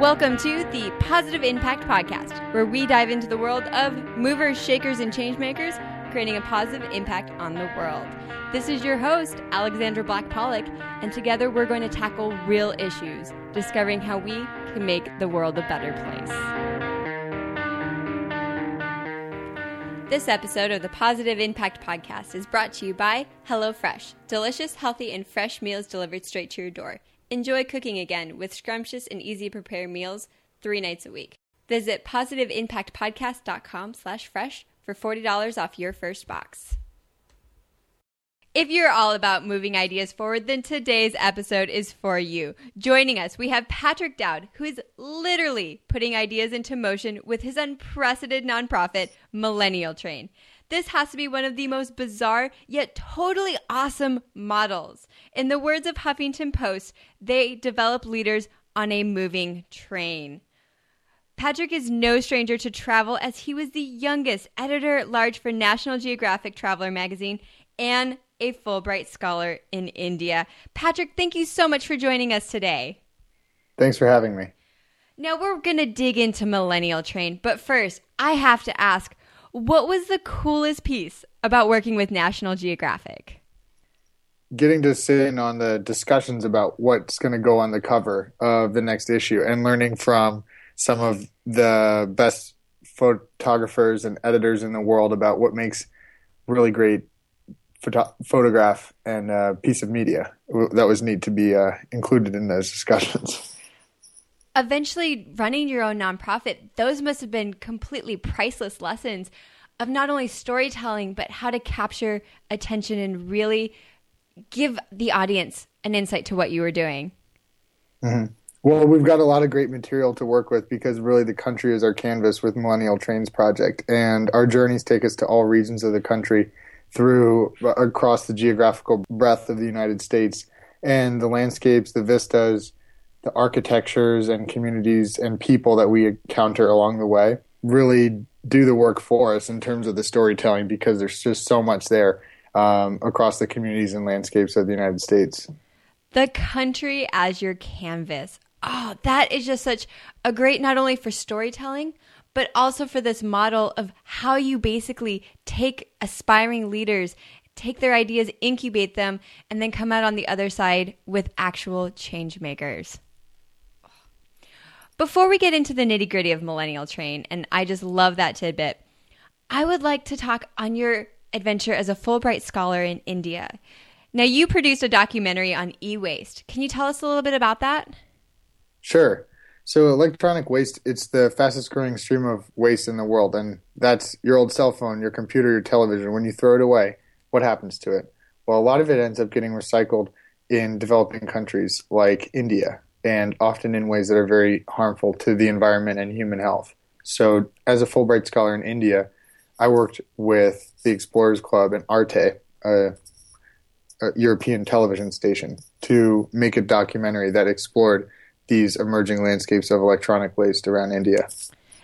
Welcome to the Positive Impact Podcast, where we dive into the world of movers, shakers, and changemakers, creating a positive impact on the world. This is your host, Alexandra Black Pollock, and together we're going to tackle real issues, discovering how we can make the world a better place. This episode of the Positive Impact Podcast is brought to you by HelloFresh. Delicious, healthy, and fresh meals delivered straight to your door. Enjoy cooking again with scrumptious and easy to prepare meals three nights a week. Visit positiveimpactpodcast.com slash fresh for $40 off your first box. If you're all about moving ideas forward, then today's episode is for you. Joining us, we have Patrick Dowd, who is literally putting ideas into motion with his unprecedented nonprofit, Millennial Train. This has to be one of the most bizarre yet totally awesome models. In the words of Huffington Post, they develop leaders on a moving train. Patrick is no stranger to travel as he was the youngest editor at large for National Geographic Traveler magazine and a Fulbright scholar in India. Patrick, thank you so much for joining us today. Thanks for having me. Now we're going to dig into Millennial Train, but first, I have to ask what was the coolest piece about working with National Geographic? Getting to sit in on the discussions about what's going to go on the cover of the next issue and learning from some of the best photographers and editors in the world about what makes really great photo- photograph and uh, piece of media. That was neat to be uh, included in those discussions. Eventually, running your own nonprofit, those must have been completely priceless lessons of not only storytelling, but how to capture attention and really give the audience an insight to what you were doing. Mm-hmm. Well, we've got a lot of great material to work with because really the country is our canvas with Millennial Trains Project, and our journeys take us to all regions of the country through across the geographical breadth of the United States and the landscapes, the vistas, the architectures and communities and people that we encounter along the way really do the work for us in terms of the storytelling because there's just so much there um, across the communities and landscapes of the United States. The country as your canvas. Oh, that is just such a great, not only for storytelling, but also for this model of how you basically take aspiring leaders, take their ideas, incubate them, and then come out on the other side with actual change makers. Before we get into the nitty gritty of Millennial Train, and I just love that tidbit, I would like to talk on your adventure as a Fulbright scholar in India. Now, you produced a documentary on e waste. Can you tell us a little bit about that? Sure. So, electronic waste, it's the fastest growing stream of waste in the world. And that's your old cell phone, your computer, your television. When you throw it away, what happens to it? Well, a lot of it ends up getting recycled in developing countries like India and often in ways that are very harmful to the environment and human health. So, as a Fulbright scholar in India, I worked with the Explorers Club and Arte, a, a European television station, to make a documentary that explored these emerging landscapes of electronic waste around India.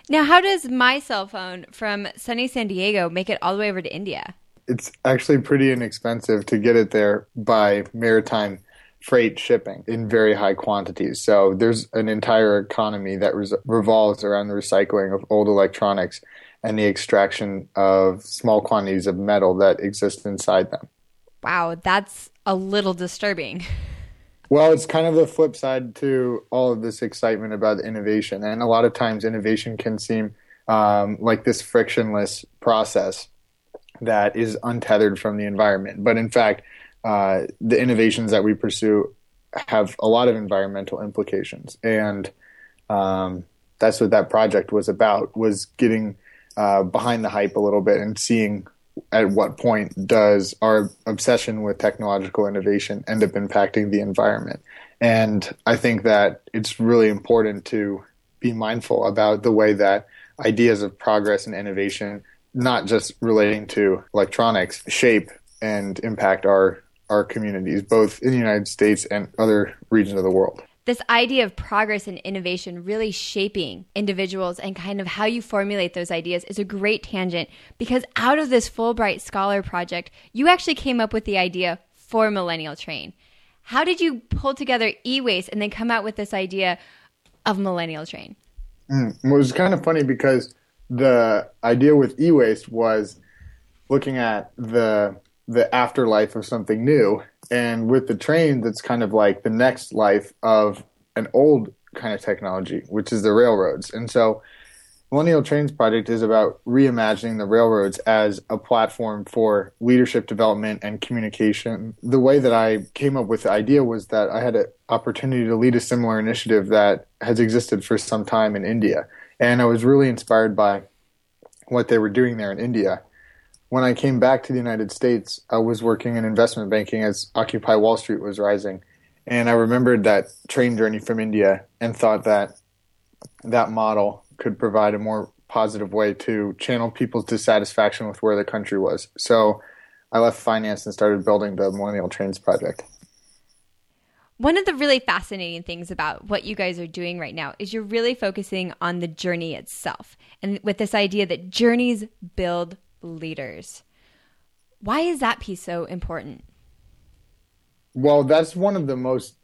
Now, how does my cell phone from sunny San Diego make it all the way over to India? It's actually pretty inexpensive to get it there by maritime freight shipping in very high quantities. So there's an entire economy that res- revolves around the recycling of old electronics and the extraction of small quantities of metal that exist inside them. Wow, that's a little disturbing. Well, it's kind of the flip side to all of this excitement about innovation. And a lot of times, innovation can seem um, like this frictionless process that is untethered from the environment. But in fact, uh, the innovations that we pursue have a lot of environmental implications, and um, that's what that project was about: was getting uh, behind the hype a little bit and seeing at what point does our obsession with technological innovation end up impacting the environment. And I think that it's really important to be mindful about the way that ideas of progress and innovation, not just relating to electronics, shape and impact our our communities, both in the United States and other regions of the world. This idea of progress and innovation really shaping individuals and kind of how you formulate those ideas is a great tangent because out of this Fulbright Scholar project, you actually came up with the idea for Millennial Train. How did you pull together e waste and then come out with this idea of Millennial Train? Mm, it was kind of funny because the idea with e-waste was looking at the the afterlife of something new. And with the train that's kind of like the next life of an old kind of technology which is the railroads. And so millennial trains project is about reimagining the railroads as a platform for leadership development and communication. The way that i came up with the idea was that i had an opportunity to lead a similar initiative that has existed for some time in india. And I was really inspired by what they were doing there in India. When I came back to the United States, I was working in investment banking as Occupy Wall Street was rising. And I remembered that train journey from India and thought that that model could provide a more positive way to channel people's dissatisfaction with where the country was. So I left finance and started building the Millennial Trains Project. One of the really fascinating things about what you guys are doing right now is you're really focusing on the journey itself and with this idea that journeys build leaders. Why is that piece so important? Well, that's one of the most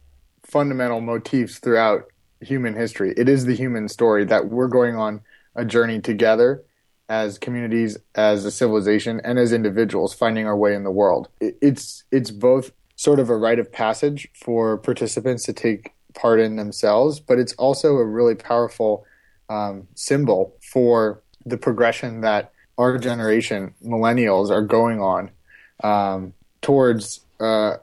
fundamental motifs throughout human history. It is the human story that we're going on a journey together as communities, as a civilization, and as individuals finding our way in the world. It's it's both sort of a rite of passage for participants to take part in themselves, but it's also a really powerful um, symbol for the progression that our generation, millennials, are going on um, towards uh,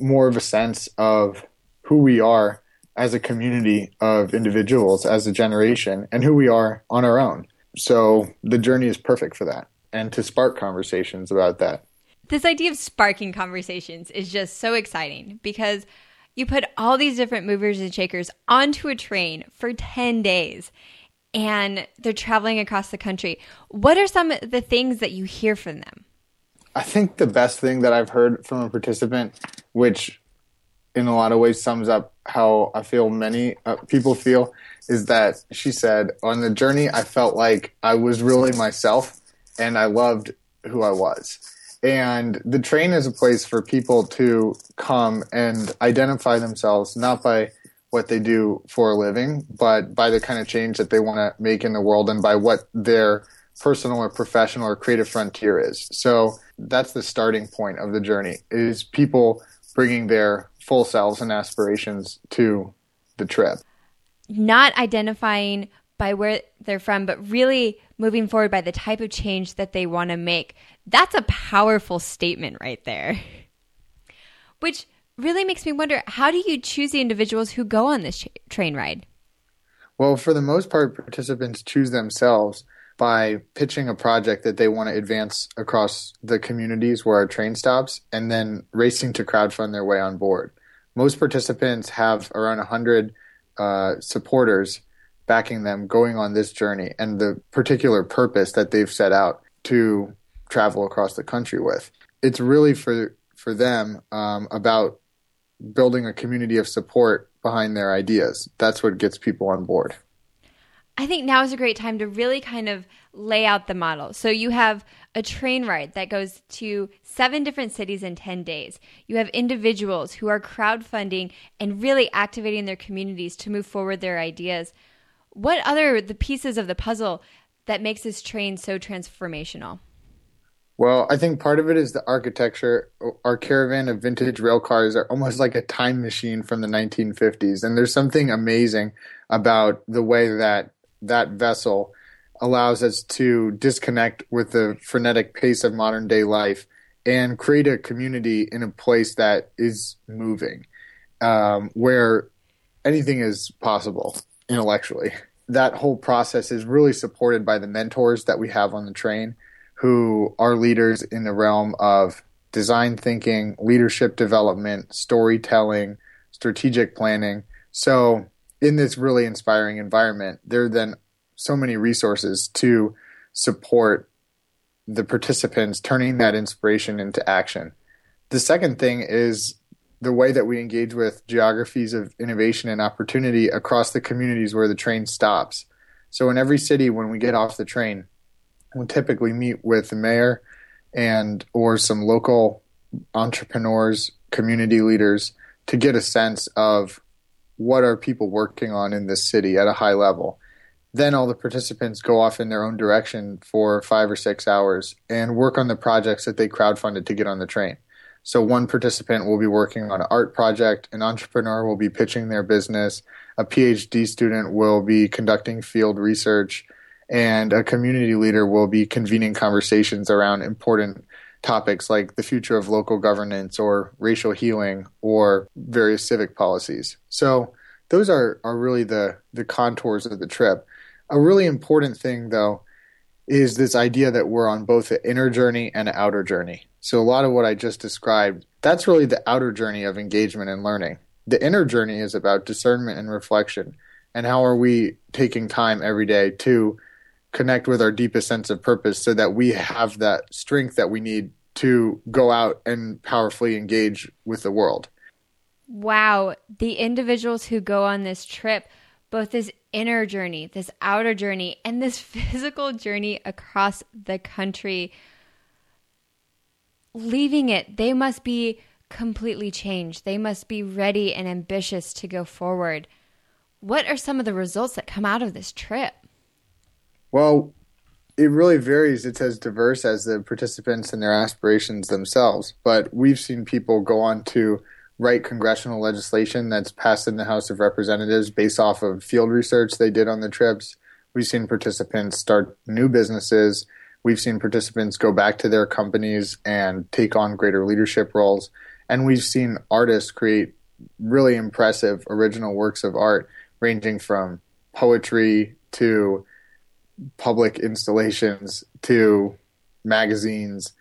more of a sense of who we are as a community of individuals, as a generation, and who we are on our own. So the journey is perfect for that and to spark conversations about that. This idea of sparking conversations is just so exciting because you put all these different movers and shakers onto a train for 10 days and they're traveling across the country. What are some of the things that you hear from them? I think the best thing that I've heard from a participant, which in a lot of ways sums up how I feel many uh, people feel, is that she said, On the journey, I felt like I was really myself and I loved who I was. And the train is a place for people to come and identify themselves not by what they do for a living, but by the kind of change that they want to make in the world and by what their personal or professional or creative frontier is. So that's the starting point of the journey is people bringing their full selves and aspirations to the trip. Not identifying by where they're from, but really moving forward by the type of change that they want to make. That's a powerful statement right there. Which really makes me wonder how do you choose the individuals who go on this train ride? Well, for the most part, participants choose themselves by pitching a project that they want to advance across the communities where our train stops and then racing to crowdfund their way on board. Most participants have around 100 uh, supporters backing them going on this journey and the particular purpose that they've set out to travel across the country with. It's really for for them um, about building a community of support behind their ideas. That's what gets people on board. I think now is a great time to really kind of lay out the model. So you have a train ride that goes to seven different cities in 10 days. You have individuals who are crowdfunding and really activating their communities to move forward their ideas what other the pieces of the puzzle that makes this train so transformational? Well, I think part of it is the architecture. Our caravan of vintage rail cars are almost like a time machine from the 1950s. And there's something amazing about the way that that vessel allows us to disconnect with the frenetic pace of modern day life and create a community in a place that is moving, um, where anything is possible intellectually. That whole process is really supported by the mentors that we have on the train who are leaders in the realm of design thinking, leadership development, storytelling, strategic planning. So, in this really inspiring environment, there are then so many resources to support the participants turning that inspiration into action. The second thing is the way that we engage with geographies of innovation and opportunity across the communities where the train stops. So in every city, when we get off the train, we typically meet with the mayor and or some local entrepreneurs, community leaders to get a sense of what are people working on in this city at a high level. Then all the participants go off in their own direction for five or six hours and work on the projects that they crowdfunded to get on the train. So one participant will be working on an art project, an entrepreneur will be pitching their business, a PhD student will be conducting field research, and a community leader will be convening conversations around important topics like the future of local governance or racial healing or various civic policies. So those are, are really the, the contours of the trip. A really important thing, though, is this idea that we're on both an inner journey and an outer journey. So a lot of what I just described, that's really the outer journey of engagement and learning. The inner journey is about discernment and reflection. And how are we taking time every day to connect with our deepest sense of purpose so that we have that strength that we need to go out and powerfully engage with the world. Wow. The individuals who go on this trip, both this inner journey, this outer journey, and this physical journey across the country, leaving it, they must be completely changed. They must be ready and ambitious to go forward. What are some of the results that come out of this trip? Well, it really varies. It's as diverse as the participants and their aspirations themselves. But we've seen people go on to write congressional legislation that's passed in the House of Representatives based off of field research they did on the trips. We've seen participants start new businesses. We've seen participants go back to their companies and take on greater leadership roles. And we've seen artists create really impressive original works of art, ranging from poetry to public installations to magazines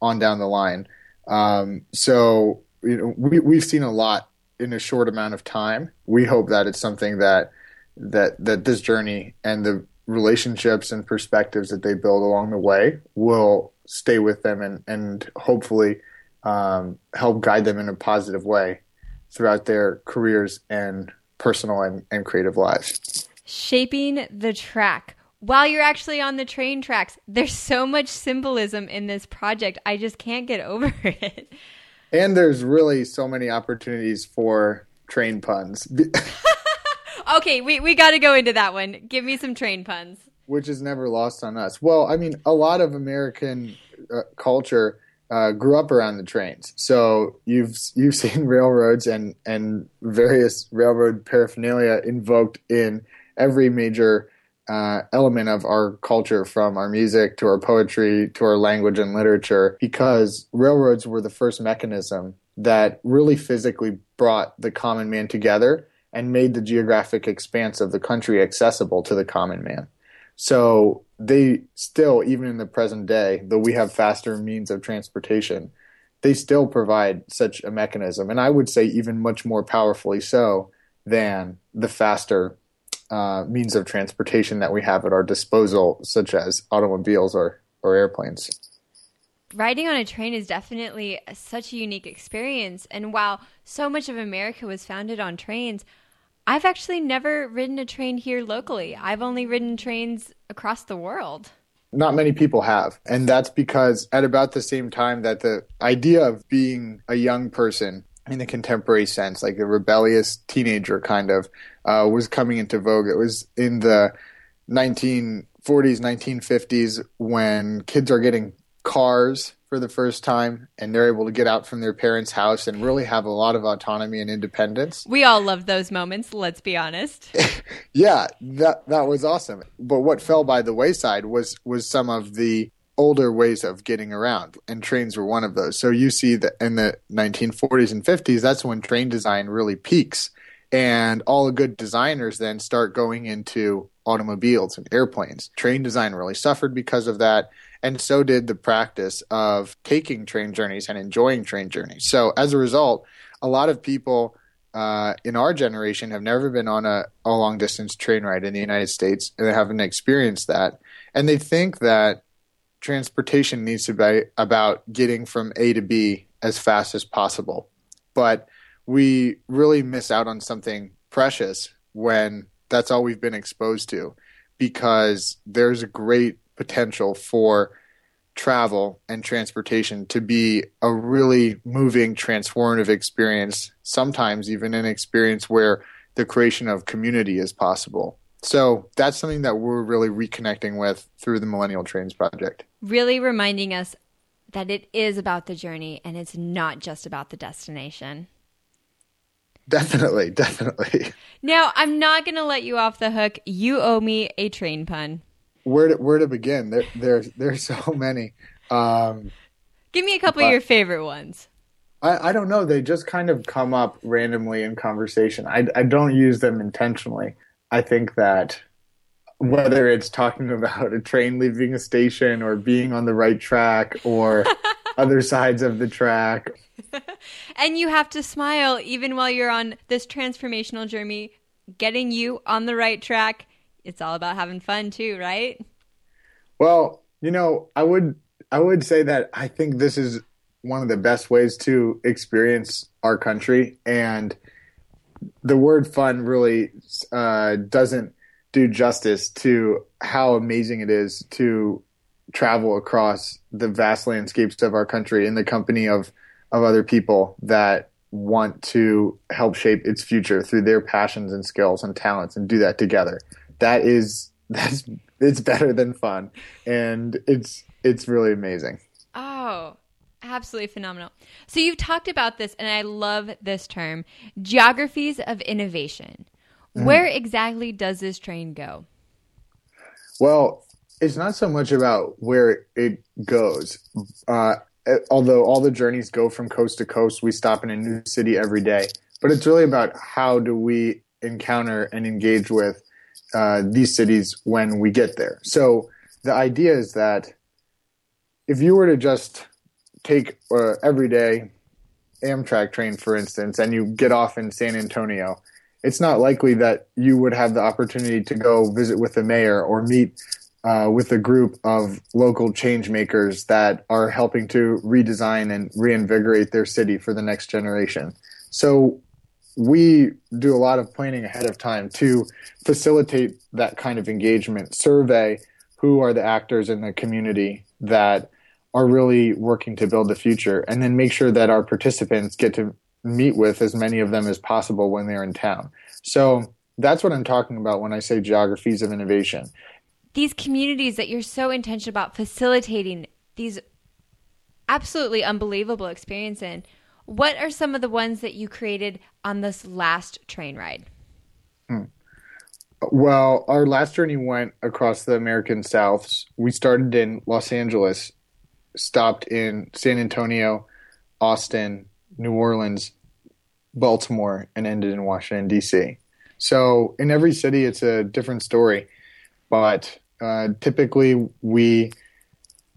on down the line. Um, so you know we we've seen a lot in a short amount of time. We hope that it's something that that that this journey and the relationships and perspectives that they build along the way will stay with them and and hopefully um, help guide them in a positive way throughout their careers and personal and, and creative lives. Shaping the track while you're actually on the train tracks. There's so much symbolism in this project. I just can't get over it. And there's really so many opportunities for train puns. okay, we, we got to go into that one. Give me some train puns. Which is never lost on us. Well, I mean, a lot of American uh, culture uh, grew up around the trains. So you've you've seen railroads and and various railroad paraphernalia invoked in every major uh, element of our culture from our music to our poetry to our language and literature because railroads were the first mechanism that really physically brought the common man together and made the geographic expanse of the country accessible to the common man. So they still, even in the present day, though we have faster means of transportation, they still provide such a mechanism. And I would say even much more powerfully so than the faster uh, means of transportation that we have at our disposal, such as automobiles or, or airplanes. Riding on a train is definitely such a unique experience. And while so much of America was founded on trains, I've actually never ridden a train here locally. I've only ridden trains across the world. Not many people have. And that's because at about the same time that the idea of being a young person in the contemporary sense, like a rebellious teenager kind of, uh, was coming into vogue. It was in the 1940s, 1950s when kids are getting cars for the first time and they're able to get out from their parents' house and really have a lot of autonomy and independence. We all love those moments, let's be honest. yeah, that that was awesome. But what fell by the wayside was was some of the older ways of getting around, and trains were one of those. So you see that in the 1940s and 50s, that's when train design really peaks, and all the good designers then start going into automobiles and airplanes. Train design really suffered because of that, and so did the practice of taking train journeys and enjoying train journeys. So as a result, a lot of people. Uh, in our generation, have never been on a, a long distance train ride in the United States, and they haven't experienced that. And they think that transportation needs to be about getting from A to B as fast as possible. But we really miss out on something precious when that's all we've been exposed to because there's a great potential for travel and transportation to be a really moving, transformative experience, sometimes even an experience where the creation of community is possible. So that's something that we're really reconnecting with through the Millennial Trains Project. Really reminding us that it is about the journey and it's not just about the destination. Definitely, definitely. Now, I'm not going to let you off the hook. You owe me a train pun. Where to, where to begin? There, there's there's so many. Um, Give me a couple of your favorite ones. I, I don't know. They just kind of come up randomly in conversation. I, I don't use them intentionally. I think that whether it's talking about a train leaving a station or being on the right track or other sides of the track. and you have to smile even while you're on this transformational journey, getting you on the right track. It's all about having fun too, right? Well, you know, I would I would say that I think this is one of the best ways to experience our country and the word fun really uh, doesn't do justice to how amazing it is to travel across the vast landscapes of our country in the company of of other people that want to help shape its future through their passions and skills and talents and do that together. That is that's it's better than fun and it's it's really amazing. Oh, absolutely phenomenal. So you've talked about this and I love this term, geographies of innovation. Mm. Where exactly does this train go? Well, it's not so much about where it goes. Uh, although all the journeys go from coast to coast, we stop in a new city every day. But it's really about how do we encounter and engage with uh, these cities when we get there. So the idea is that if you were to just take uh, everyday Amtrak train, for instance, and you get off in San Antonio, it's not likely that you would have the opportunity to go visit with the mayor or meet uh, with a group of local change makers that are helping to redesign and reinvigorate their city for the next generation. So we do a lot of planning ahead of time to facilitate that kind of engagement, survey who are the actors in the community that are really working to build the future, and then make sure that our participants get to meet with as many of them as possible when they're in town. So that's what I'm talking about when I say geographies of innovation. These communities that you're so intentional about facilitating these absolutely unbelievable experience in, what are some of the ones that you created on this last train ride? Hmm. Well, our last journey went across the American Souths. We started in Los Angeles, stopped in San Antonio, Austin, New Orleans, Baltimore, and ended in Washington, D.C. So in every city, it's a different story. But uh, typically, we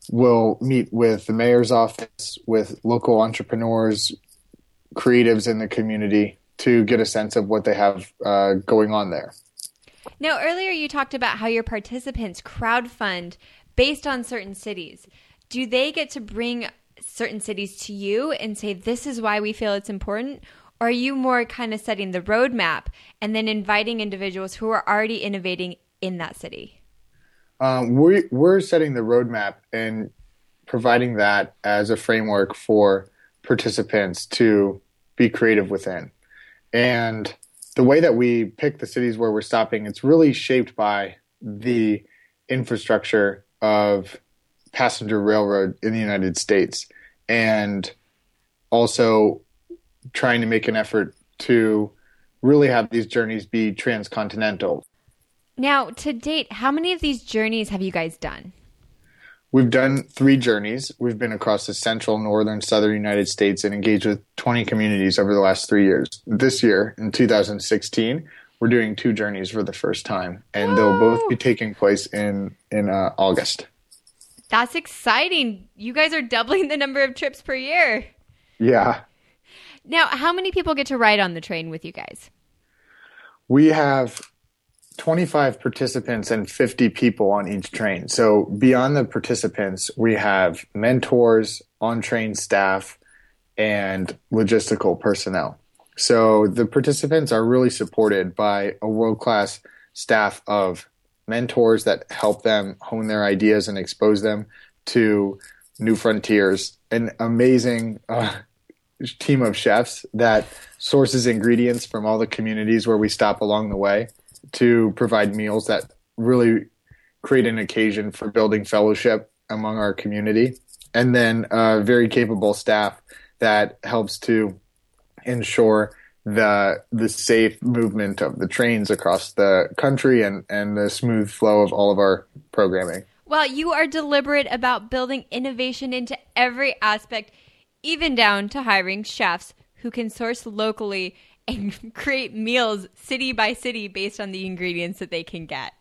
will meet with the mayor's office, with local entrepreneurs, creatives in the community to get a sense of what they have uh, going on there. Now, earlier you talked about how your participants crowdfund based on certain cities. Do they get to bring certain cities to you and say, this is why we feel it's important? Or are you more kind of setting the roadmap and then inviting individuals who are already innovating in that city? Um, we, we're setting the roadmap and providing that as a framework for participants to be creative within. And the way that we pick the cities where we're stopping, it's really shaped by the infrastructure of passenger railroad in the United States and also trying to make an effort to really have these journeys be transcontinental. Now, to date, how many of these journeys have you guys done? We've done three journeys. We've been across the central, northern, southern United States and engaged with 20 communities over the last three years. This year, in 2016, we're doing two journeys for the first time, and Whoa. they'll both be taking place in in uh, August. That's exciting. You guys are doubling the number of trips per year. Yeah. Now, how many people get to ride on the train with you guys? We have 25 participants and 50 people on each train. So beyond the participants, we have mentors, on train staff, and logistical personnel. So the participants are really supported by a world class staff of mentors that help them hone their ideas and expose them to New Frontiers, an amazing uh, team of chefs that sources ingredients from all the communities where we stop along the way to provide meals that really create an occasion for building fellowship among our community. And then a very capable staff that helps to ensure the the safe movement of the trains across the country and, and the smooth flow of all of our programming. Well, you are deliberate about building innovation into every aspect, even down to hiring chefs who can source locally and create meals city by city based on the ingredients that they can get.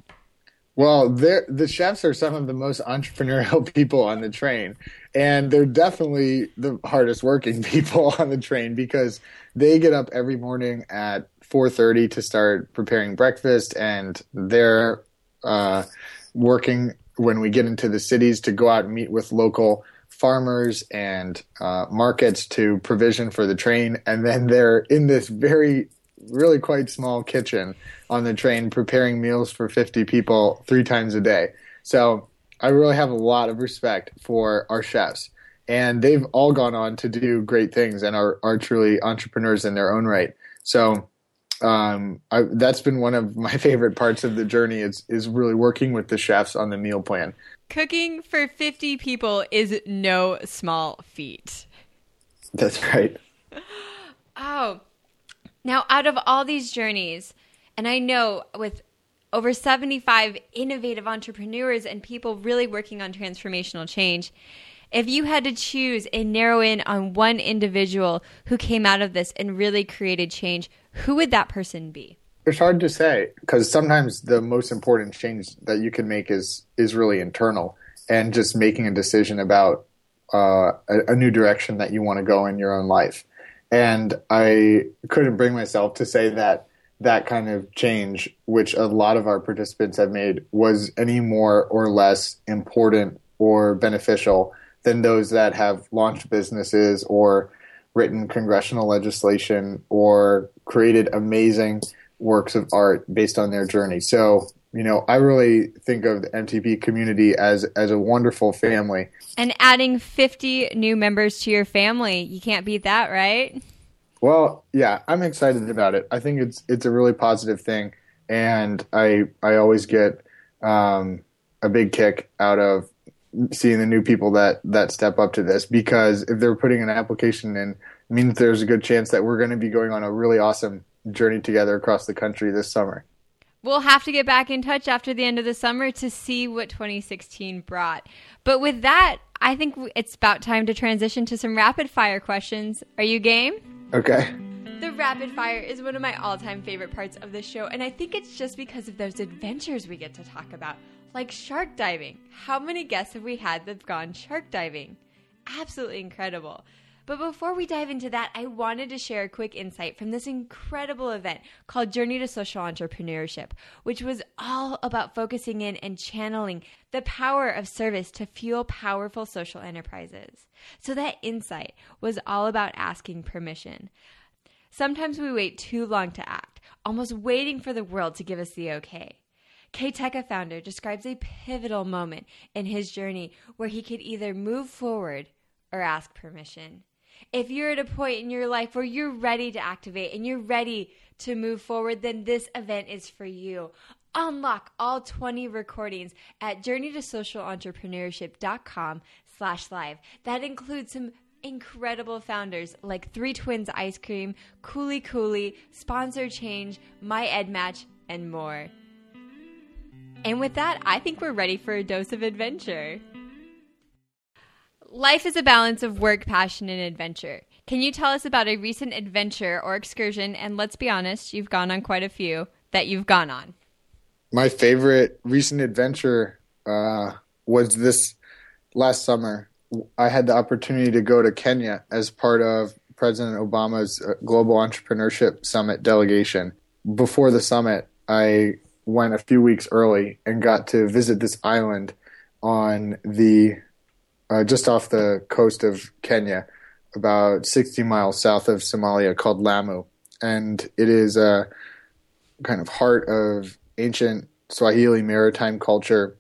Well, the chefs are some of the most entrepreneurial people on the train, and they're definitely the hardest working people on the train because they get up every morning at 4:30 to start preparing breakfast, and they're uh, working when we get into the cities to go out and meet with local farmers and uh, markets to provision for the train, and then they're in this very really quite small kitchen on the train preparing meals for 50 people three times a day. So I really have a lot of respect for our chefs. And they've all gone on to do great things and are, are truly entrepreneurs in their own right. So um, I, that's been one of my favorite parts of the journey is, is really working with the chefs on the meal plan. Cooking for 50 people is no small feat. That's right. Oh, now, out of all these journeys, and I know with over 75 innovative entrepreneurs and people really working on transformational change, if you had to choose and narrow in on one individual who came out of this and really created change, who would that person be? It's hard to say because sometimes the most important change that you can make is is really internal and just making a decision about uh, a, a new direction that you want to go in your own life. And I couldn't bring myself to say that that kind of change, which a lot of our participants have made, was any more or less important or beneficial than those that have launched businesses or written congressional legislation or created amazing works of art based on their journey. So, you know, I really think of the MTP community as as a wonderful family. And adding 50 new members to your family, you can't beat that, right? Well, yeah, I'm excited about it. I think it's it's a really positive thing, and I I always get um, a big kick out of seeing the new people that that step up to this because if they're putting an application in, means there's a good chance that we're going to be going on a really awesome journey together across the country this summer. We'll have to get back in touch after the end of the summer to see what 2016 brought. But with that, I think it's about time to transition to some rapid fire questions. Are you game? Okay. The rapid fire is one of my all time favorite parts of the show, and I think it's just because of those adventures we get to talk about, like shark diving. How many guests have we had that've gone shark diving? Absolutely incredible. But before we dive into that, I wanted to share a quick insight from this incredible event called Journey to Social Entrepreneurship, which was all about focusing in and channeling the power of service to fuel powerful social enterprises. So that insight was all about asking permission. Sometimes we wait too long to act, almost waiting for the world to give us the okay. Kayteka founder describes a pivotal moment in his journey where he could either move forward or ask permission if you're at a point in your life where you're ready to activate and you're ready to move forward, then this event is for you. Unlock all 20 recordings at journeytosocialentrepreneurship.com slash live. That includes some incredible founders like Three Twins Ice Cream, Kuli Kuli, Sponsor Change, My Ed Match, and more. And with that, I think we're ready for a dose of adventure. Life is a balance of work, passion, and adventure. Can you tell us about a recent adventure or excursion? And let's be honest, you've gone on quite a few that you've gone on. My favorite recent adventure uh, was this last summer. I had the opportunity to go to Kenya as part of President Obama's uh, Global Entrepreneurship Summit delegation. Before the summit, I went a few weeks early and got to visit this island on the uh, just off the coast of Kenya, about 60 miles south of Somalia, called Lamu. And it is a kind of heart of ancient Swahili maritime culture.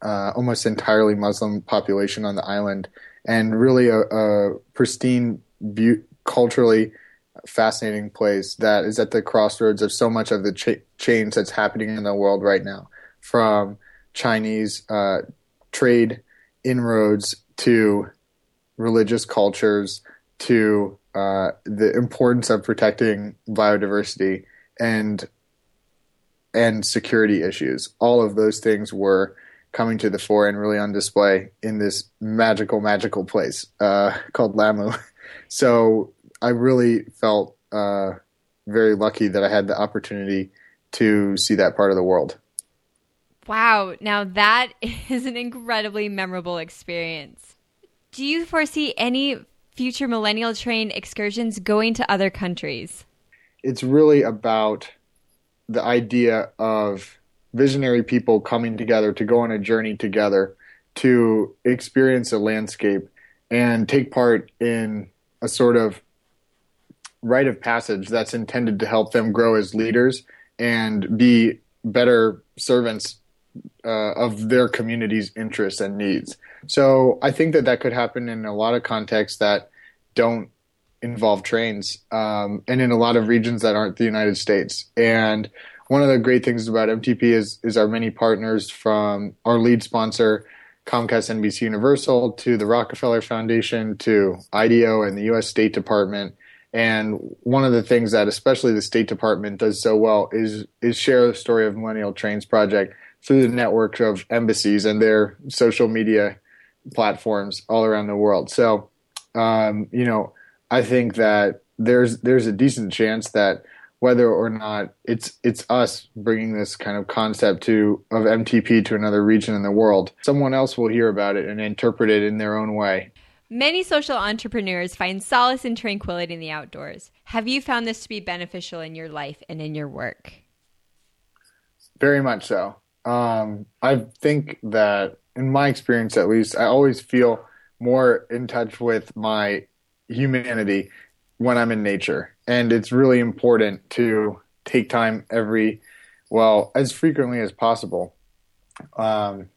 uh, almost entirely Muslim population on the island, and really a, a pristine, be- culturally fascinating place that is at the crossroads of so much of the ch- change that's happening in the world right now, from Chinese uh, trade inroads to religious cultures to uh, the importance of protecting biodiversity and and security issues. All of those things were coming to the fore and really on display in this magical, magical place uh, called Lamu. So I really felt uh, very lucky that I had the opportunity to see that part of the world. Wow. Now that is an incredibly memorable experience. Do you foresee any future millennial train excursions going to other countries? It's really about the idea of visionary people coming together to go on a journey together to experience a landscape and take part in a sort of rite of passage that's intended to help them grow as leaders and be better servants uh, of their community's interests and needs. So I think that that could happen in a lot of contexts that don't involve trains um, and in a lot of regions that aren't the United States. And one of the great things about MTP is is our many partners from our lead sponsor Comcast NBC Universal to the Rockefeller Foundation to IDEO and the US State Department and one of the things that especially the State Department does so well is is share the story of Millennial Trains Project through the network of embassies and their social media platforms all around the world. So, um, you know, I think that there's there's a decent chance that whether or not it's it's us bringing this kind of concept to of MTP to another region in the world, someone else will hear about it and interpret it in their own way. Many social entrepreneurs find solace and tranquility in the outdoors. Have you found this to be beneficial in your life and in your work? Very much so. Um, I think that, in my experience at least, I always feel more in touch with my humanity when I'm in nature. And it's really important to take time every, well, as frequently as possible um,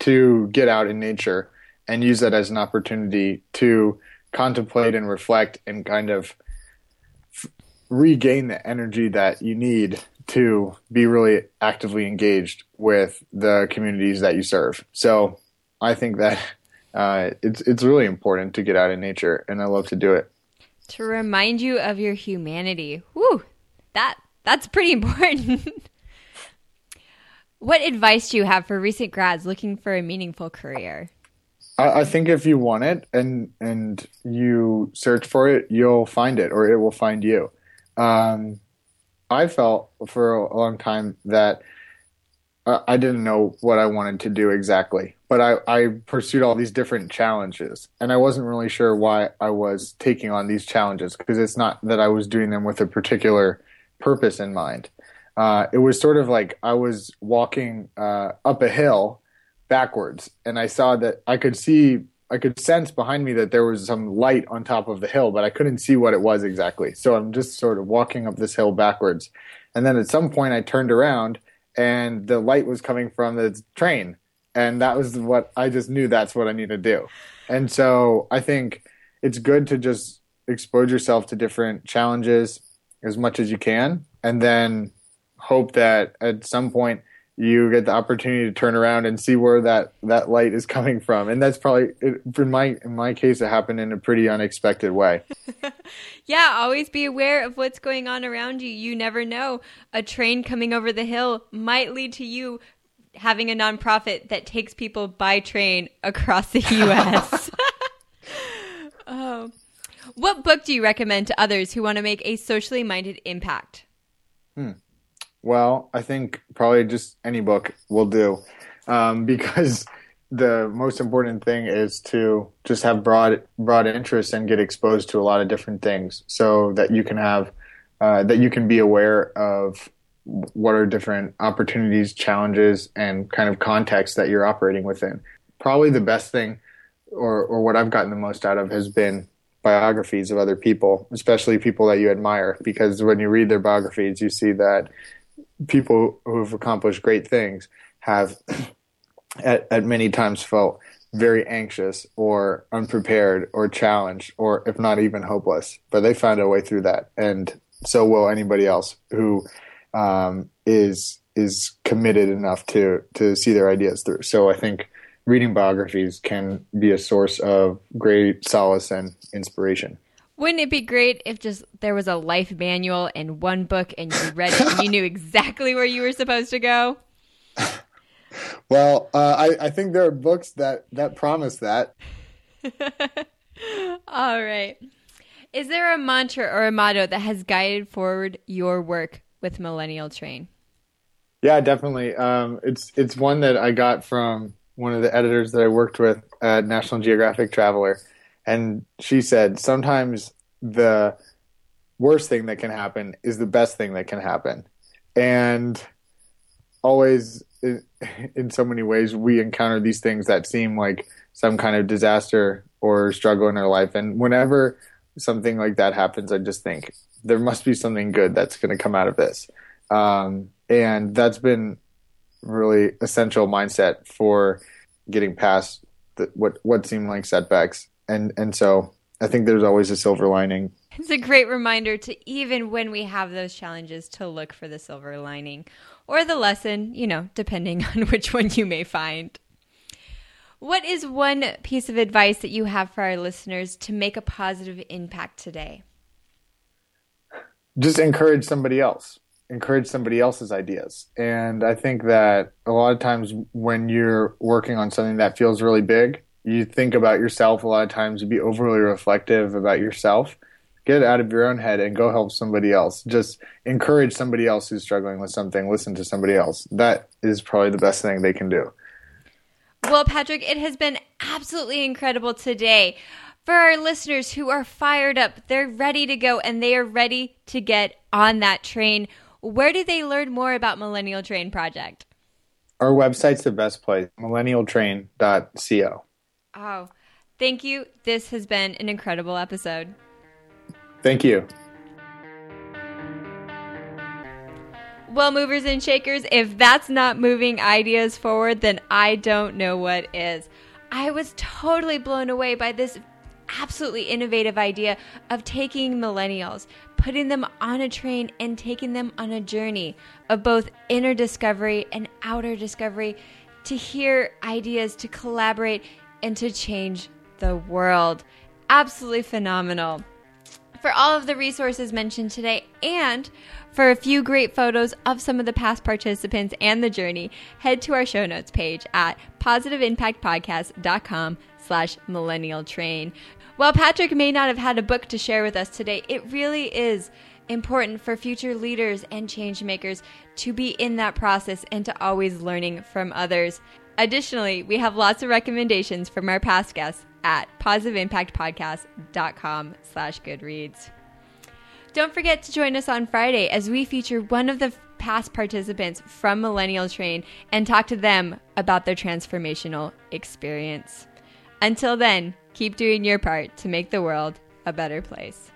to get out in nature and use that as an opportunity to contemplate and reflect and kind of regain the energy that you need to be really actively engaged with the communities that you serve. So I think that uh, it's it's really important to get out in nature, and I love to do it. To remind you of your humanity. Woo, that that's pretty important. what advice do you have for recent grads looking for a meaningful career? I, I think if you want it and and you search for it, you'll find it, or it will find you. Um, I felt for a long time that I didn't know what I wanted to do exactly, but I, I, pursued all these different challenges, and I wasn't really sure why I was taking on these challenges because it's not that I was doing them with a particular purpose in mind. Uh, it was sort of like I was walking uh, up a hill backwards, and I saw that I could see, I could sense behind me that there was some light on top of the hill, but I couldn't see what it was exactly. So I'm just sort of walking up this hill backwards, and then at some point I turned around, and the light was coming from the train, and that was what I just knew that's what I need to do, and so I think it's good to just expose yourself to different challenges as much as you can, and then hope that at some point you get the opportunity to turn around and see where that that light is coming from. And that's probably in my in my case it happened in a pretty unexpected way. Yeah always be aware of what's going on around you. You never know. A train coming over the hill might lead to you having a nonprofit that takes people by train across the us oh. What book do you recommend to others who want to make a socially minded impact? Hmm. Well, I think probably just any book will do, um, because the most important thing is to just have broad broad interest and get exposed to a lot of different things, so that you can have uh, that you can be aware of what are different opportunities, challenges, and kind of context that you're operating within. Probably the best thing, or or what I've gotten the most out of, has been biographies of other people, especially people that you admire, because when you read their biographies, you see that people who have accomplished great things have at, at many times felt very anxious or unprepared or challenged or if not even hopeless but they found a way through that. And so will anybody else who um, is is committed enough to to see their ideas through. So i think reading biographies can be a source of great solace and inspiration wouldn't it be great if just there was a life manual in one book and you read it and you knew exactly where you were supposed to go well, uh, I, I think there are books that, that promise that. All right. Is there a mantra or a motto that has guided forward your work with Millennial Train? Yeah, definitely. Um, it's it's one that I got from one of the editors that I worked with at National Geographic Traveler, and she said sometimes the worst thing that can happen is the best thing that can happen, and always in, so many ways we encounter these things that seem like some kind of disaster or struggle in our life. And whenever something like that happens i just think there must be something good that's going to come out of this. Um, and that's been really essential mindset for getting past the, what what seem like setbacks and and so i think there's always a silver lining it's a great reminder to even when we have those challenges to look for the silver lining or the lesson, you know, depending on which one you may find. What is one piece of advice that you have for our listeners to make a positive impact today? Just encourage somebody else. Encourage somebody else's ideas. And I think that a lot of times when you're working on something that feels really big, you think about yourself a lot of times, be overly reflective about yourself get it out of your own head and go help somebody else. Just encourage somebody else who's struggling with something. Listen to somebody else. That is probably the best thing they can do. Well, Patrick, it has been absolutely incredible today. For our listeners who are fired up, they're ready to go and they are ready to get on that train. Where do they learn more about Millennial Train Project? Our website's the best place, millennialtrain.co. Oh, thank you. This has been an incredible episode. Thank you. Well, movers and shakers, if that's not moving ideas forward, then I don't know what is. I was totally blown away by this absolutely innovative idea of taking millennials, putting them on a train, and taking them on a journey of both inner discovery and outer discovery to hear ideas, to collaborate, and to change the world. Absolutely phenomenal for all of the resources mentioned today and for a few great photos of some of the past participants and the journey, head to our show notes page at positiveimpactpodcast.com slash millennial train. While Patrick may not have had a book to share with us today, it really is important for future leaders and change makers to be in that process and to always learning from others. Additionally, we have lots of recommendations from our past guests at positiveimpactpodcast.com slash goodreads. Don't forget to join us on Friday as we feature one of the past participants from Millennial Train and talk to them about their transformational experience. Until then, keep doing your part to make the world a better place.